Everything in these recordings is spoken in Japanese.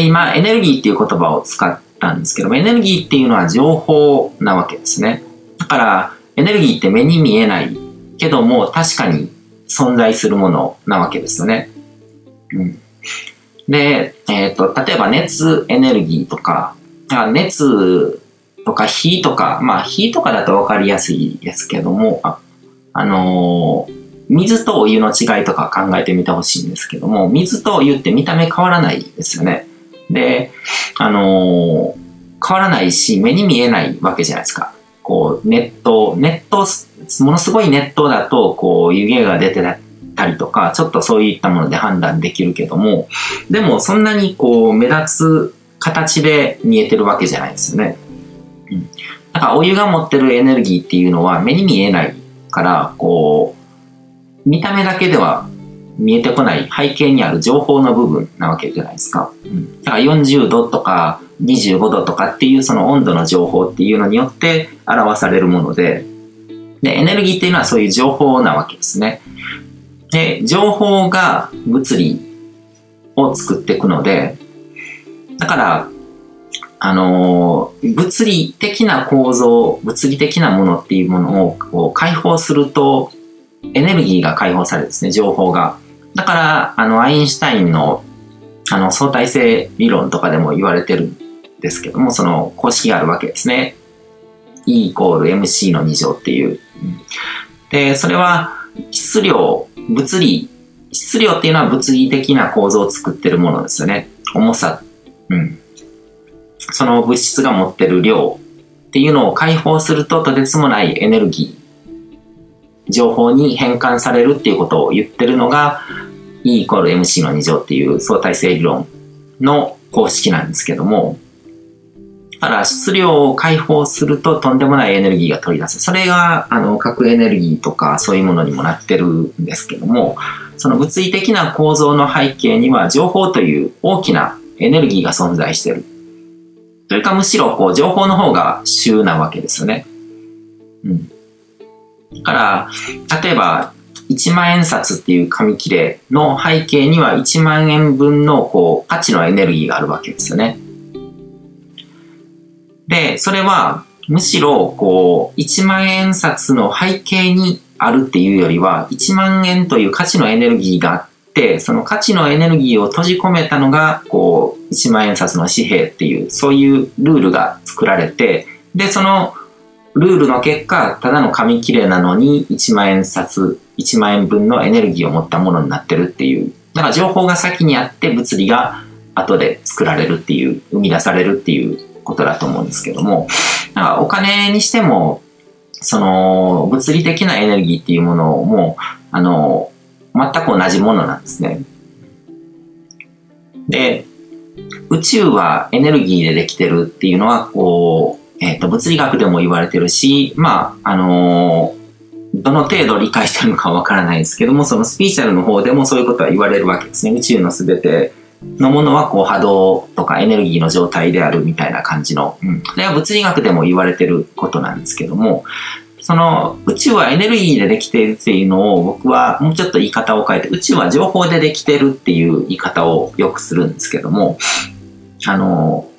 で、今、エネルギーっていう言葉を使ったんですけども、エネルギーっていうのは情報なわけですね。だから、エネルギーって目に見えないけども、確かに存在するものなわけですよね。うん。で、えっ、ー、と、例えば熱エネルギーとか、熱とか火とか、まあ火とかだと分かりやすいですけども、あ、あのー、水とお湯の違いとか考えてみてほしいんですけども、水とお湯って見た目変わらないですよね。で、あのー、変わらないし、目に見えないわけじゃないですか。こう、熱湯、熱湯、ものすごい熱湯だと、こう、湯気が出てたりとか、ちょっとそういったもので判断できるけども、でもそんなにこう、目立つ形で見えてるわけじゃないですよね。うん。だからお湯が持ってるエネルギーっていうのは目に見えないから、こう、見た目だけでは見えてこない背景にある情報の部分なわけじゃないですか。うん、だから40度とか25度とかっていうその温度の情報っていうのによって表されるもので、で、エネルギーっていうのはそういう情報なわけですね。で、情報が物理を作っていくので、だから、あのー、物理的な構造、物理的なものっていうものをこう解放すると、エネルギーが解放されるんですね、情報が。だから、あの、アインシュタインの、あの、相対性理論とかでも言われてるんですけども、その公式があるわけですね。E イコール MC の2乗っていう。で、それは質量、物理、質量っていうのは物理的な構造を作ってるものですよね。重さ。うん。その物質が持ってる量っていうのを解放するととてつもないエネルギー、情報に変換されるっていうことを言ってるのが E イコール MC の2乗っていう相対性理論の公式なんですけども、だから質量を解放するととんでもないエネルギーが取り出す。それが、あの、核エネルギーとかそういうものにもなってるんですけども、その物理的な構造の背景には情報という大きなエネルギーが存在してる。それかむしろ、こう、情報の方が主なわけですよね。うん。だから、例えば、1万円札っていう紙切れの背景には1万円分のこう価値のエネルギーがあるわけですよね。で、それは、むしろ、こう、1万円札の背景にあるっていうよりは、1万円という価値のエネルギーがあって、その価値のエネルギーを閉じ込めたのが、こう、1万円札の紙幣っていう、そういうルールが作られて、で、そのルールの結果、ただの紙切れなのに1万円札、1万円分のエネルギーを持ったものになってるっていう。だから情報が先にあって物理が後で作られるっていう、生み出されるっていうことだと思うんですけども、だからお金にしても、その、物理的なエネルギーっていうものも、あの、全く同じものなんですね。で、宇宙はエネルギーでできてるっていうのは、こう、えっ、ー、と、物理学でも言われてるし、まあ、あのどの程度理解してるのかわからないですけども、そのスピーチャルの方でもそういうことは言われるわけですね。宇宙のすべてのものはこう波動とかエネルギーの状態であるみたいな感じの、うん。それは物理学でも言われてることなんですけども、その宇宙はエネルギーでできているっていうのを僕はもうちょっと言い方を変えて、宇宙は情報でできてるっていう言い方をよくするんですけども、あの、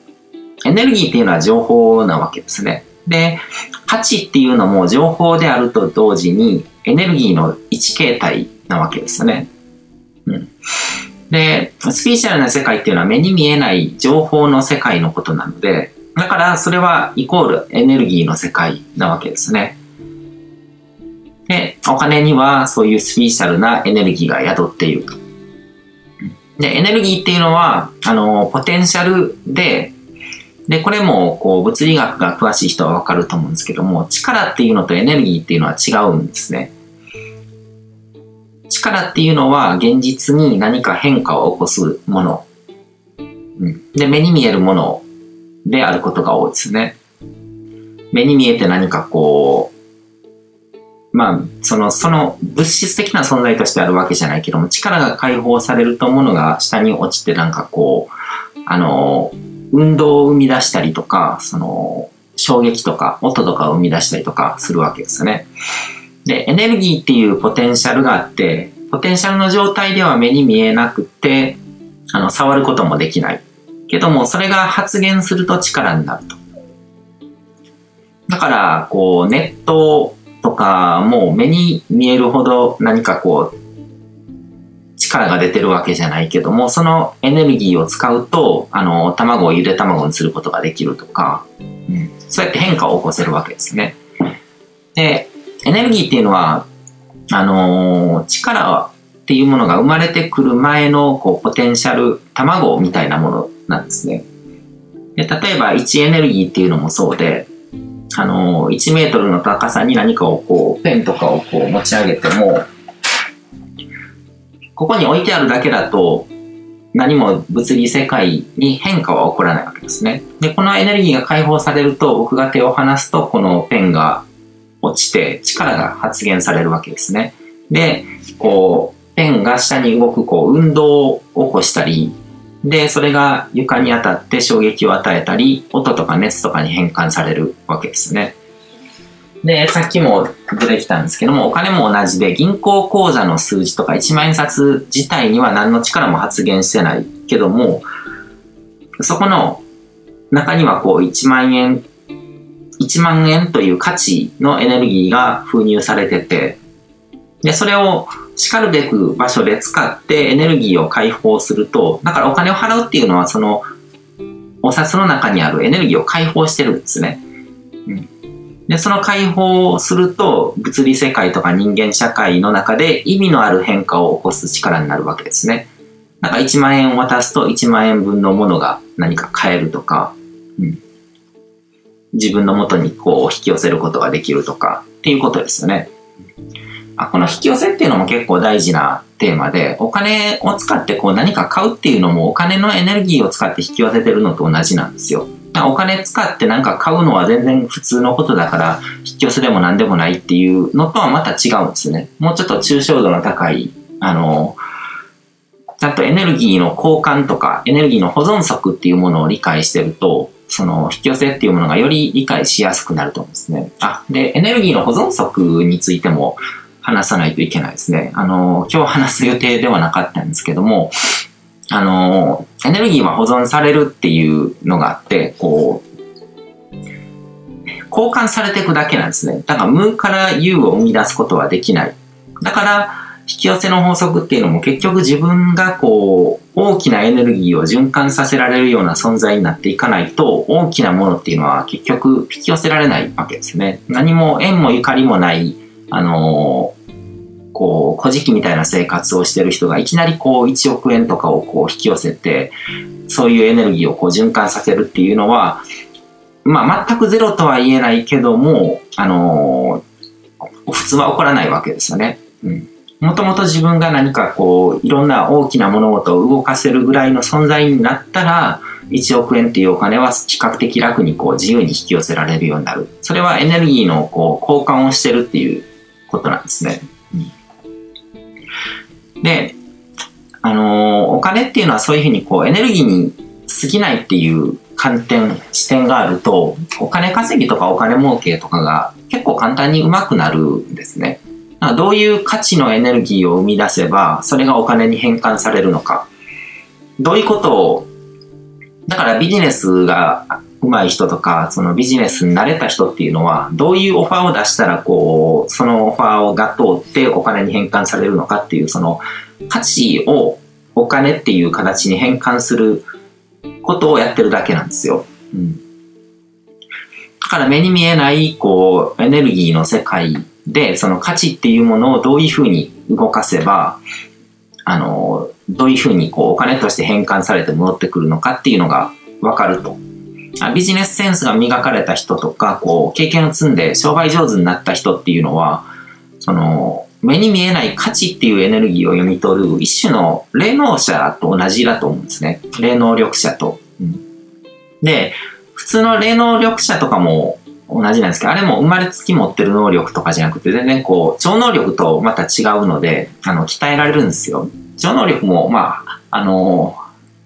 エネルギーっていうのは情報なわけですね。で、価値っていうのも情報であると同時にエネルギーの一形態なわけですよね。うん。で、スピーチャルな世界っていうのは目に見えない情報の世界のことなので、だからそれはイコールエネルギーの世界なわけですね。で、お金にはそういうスピーチャルなエネルギーが宿っていると。で、エネルギーっていうのは、あの、ポテンシャルで、で、これも、こう、物理学が詳しい人はわかると思うんですけども、力っていうのとエネルギーっていうのは違うんですね。力っていうのは現実に何か変化を起こすもの。うん、で、目に見えるものであることが多いですね。目に見えて何かこう、まあ、その、その物質的な存在としてあるわけじゃないけども、力が解放されるとものが下に落ちてなんかこう、あの、運動を生み出したりとか、その、衝撃とか音とかを生み出したりとかするわけですよね。で、エネルギーっていうポテンシャルがあって、ポテンシャルの状態では目に見えなくて、あの、触ることもできない。けども、それが発現すると力になると。だから、こう、ネットとかも目に見えるほど何かこう、力が出てるわけじゃないけども、そのエネルギーを使うと、あの、卵をゆで卵にすることができるとか、うん、そうやって変化を起こせるわけですね。で、エネルギーっていうのは、あのー、力っていうものが生まれてくる前のこうポテンシャル、卵みたいなものなんですね。で例えば位置エネルギーっていうのもそうで、あのー、1メートルの高さに何かをこう、ペンとかをこう持ち上げても、ここに置いてあるだけだと、何も物理世界に変化は起こらないわけですね。で、このエネルギーが解放されると、僕が手を離すと、このペンが落ちて力が発現されるわけですね。で、こう、ペンが下に動く、こう、運動を起こしたり、で、それが床に当たって衝撃を与えたり、音とか熱とかに変換されるわけですね。で、さっきも出てきたんですけども、お金も同じで、銀行口座の数字とか1万円札自体には何の力も発現してないけども、そこの中にはこう1万円、1万円という価値のエネルギーが封入されてて、で、それを叱るべく場所で使ってエネルギーを解放すると、だからお金を払うっていうのはそのお札の中にあるエネルギーを解放してるんですね。うんで、その解放をすると、物理世界とか人間社会の中で意味のある変化を起こす力になるわけですね。なんか1万円を渡すと1万円分のものが何か買えるとか、うん、自分の元にこう引き寄せることができるとかっていうことですよね。あこの引き寄せっていうのも結構大事なテーマで、お金を使ってこう何か買うっていうのもお金のエネルギーを使って引き寄せてるのと同じなんですよ。お金使ってなんか買うのは全然普通のことだから、引き寄せでも何でもないっていうのとはまた違うんですね。もうちょっと抽象度の高い、あの、ちゃんとエネルギーの交換とか、エネルギーの保存則っていうものを理解してると、その引き寄せっていうものがより理解しやすくなると思うんですね。あ、で、エネルギーの保存則についても話さないといけないですね。あの、今日話す予定ではなかったんですけども、あの、エネルギーは保存されるっていうのがあって、こう、交換されていくだけなんですね。だから無から有を生み出すことはできない。だから、引き寄せの法則っていうのも結局自分がこう、大きなエネルギーを循環させられるような存在になっていかないと、大きなものっていうのは結局引き寄せられないわけですね。何も縁もゆかりもない、あのこう、古事記みたいな生活をしてる人がいきなりこう1億円とかをこう引き寄せて、そういうエネルギーをこう循環させるっていうのは、まあ全くゼロとは言えないけども、あのー、普通は起こらないわけですよね。うん。もともと自分が何かこう、いろんな大きな物事を動かせるぐらいの存在になったら、1億円っていうお金は比較的楽にこう自由に引き寄せられるようになる。それはエネルギーのこう交換をしてるっていうことなんですね。うんで、あのー、お金っていうのはそういうふうにこうエネルギーに過ぎないっていう観点、視点があると、お金稼ぎとかお金儲けとかが結構簡単にうまくなるんですね。どういう価値のエネルギーを生み出せば、それがお金に変換されるのか。どういうことを、だからビジネスが上手い人とか、そのビジネスに慣れた人っていうのは、どういうオファーを出したら、こう、そのオファーをが通ってお金に変換されるのかっていう、その価値をお金っていう形に変換することをやってるだけなんですよ。うん。だから目に見えない、こう、エネルギーの世界で、その価値っていうものをどういうふうに動かせば、あの、どういうふうにこうお金として変換されて戻ってくるのかっていうのがわかると。ビジネスセンスが磨かれた人とか、こう、経験を積んで商売上手になった人っていうのは、その、目に見えない価値っていうエネルギーを読み取る一種の霊能者と同じだと思うんですね。霊能力者と。うん、で、普通の霊能力者とかも同じなんですけど、あれも生まれつき持ってる能力とかじゃなくて、全然こう、超能力とまた違うので、あの、鍛えられるんですよ。超能力も、まあ、あの、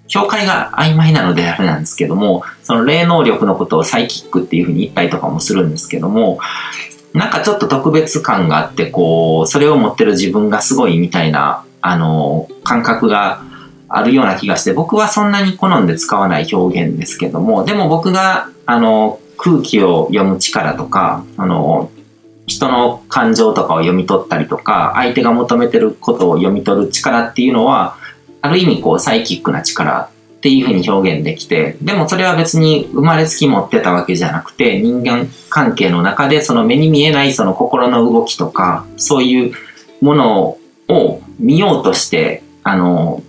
境界が曖昧なのであれなんですけども、その霊能力のことをサイキックっていうふうに言ったりとかもするんですけども、なんかちょっと特別感があって、こう、それを持ってる自分がすごいみたいな、あの、感覚があるような気がして、僕はそんなに好んで使わない表現ですけども、でも僕が、あの、空気を読む力とか、あの、人の感情とかを読み取ったりとか、相手が求めてることを読み取る力っていうのは、ある意味こうサイキックな力っていうふうに表現できて、でもそれは別に生まれつき持ってたわけじゃなくて、人間関係の中でその目に見えないその心の動きとか、そういうものを見ようとして、あの、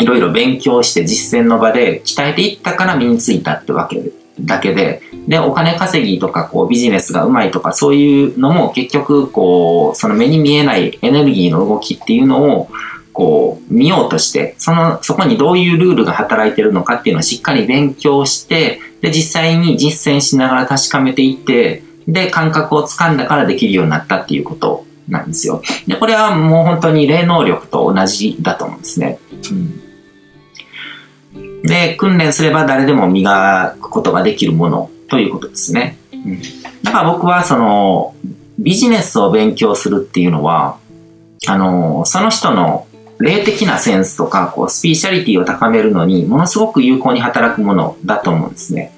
いろいろ勉強して実践の場で鍛えていったから身についたってわけだけで、で、お金稼ぎとか、こう、ビジネスがうまいとか、そういうのも結局、こう、その目に見えないエネルギーの動きっていうのを、こう、見ようとして、その、そこにどういうルールが働いてるのかっていうのをしっかり勉強して、で、実際に実践しながら確かめていって、で、感覚をつかんだからできるようになったっていうことなんですよ。で、これはもう本当に霊能力と同じだと思うんですね。うんで、訓練すれば誰でも磨くことができるものということですね。うん、だから僕はその、ビジネスを勉強するっていうのは、あの、その人の霊的なセンスとか、こう、スピーシャリティを高めるのに、ものすごく有効に働くものだと思うんですね。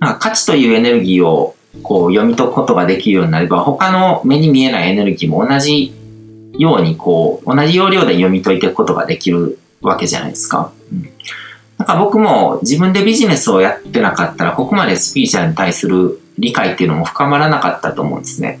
なんか価値というエネルギーをこう読み解くことができるようになれば、他の目に見えないエネルギーも同じようにこう、同じ要領で読み解いていくことができるわけじゃないですか。うんなんか僕も自分でビジネスをやってなかったら、ここまでスピーチャーに対する理解っていうのも深まらなかったと思うんですね。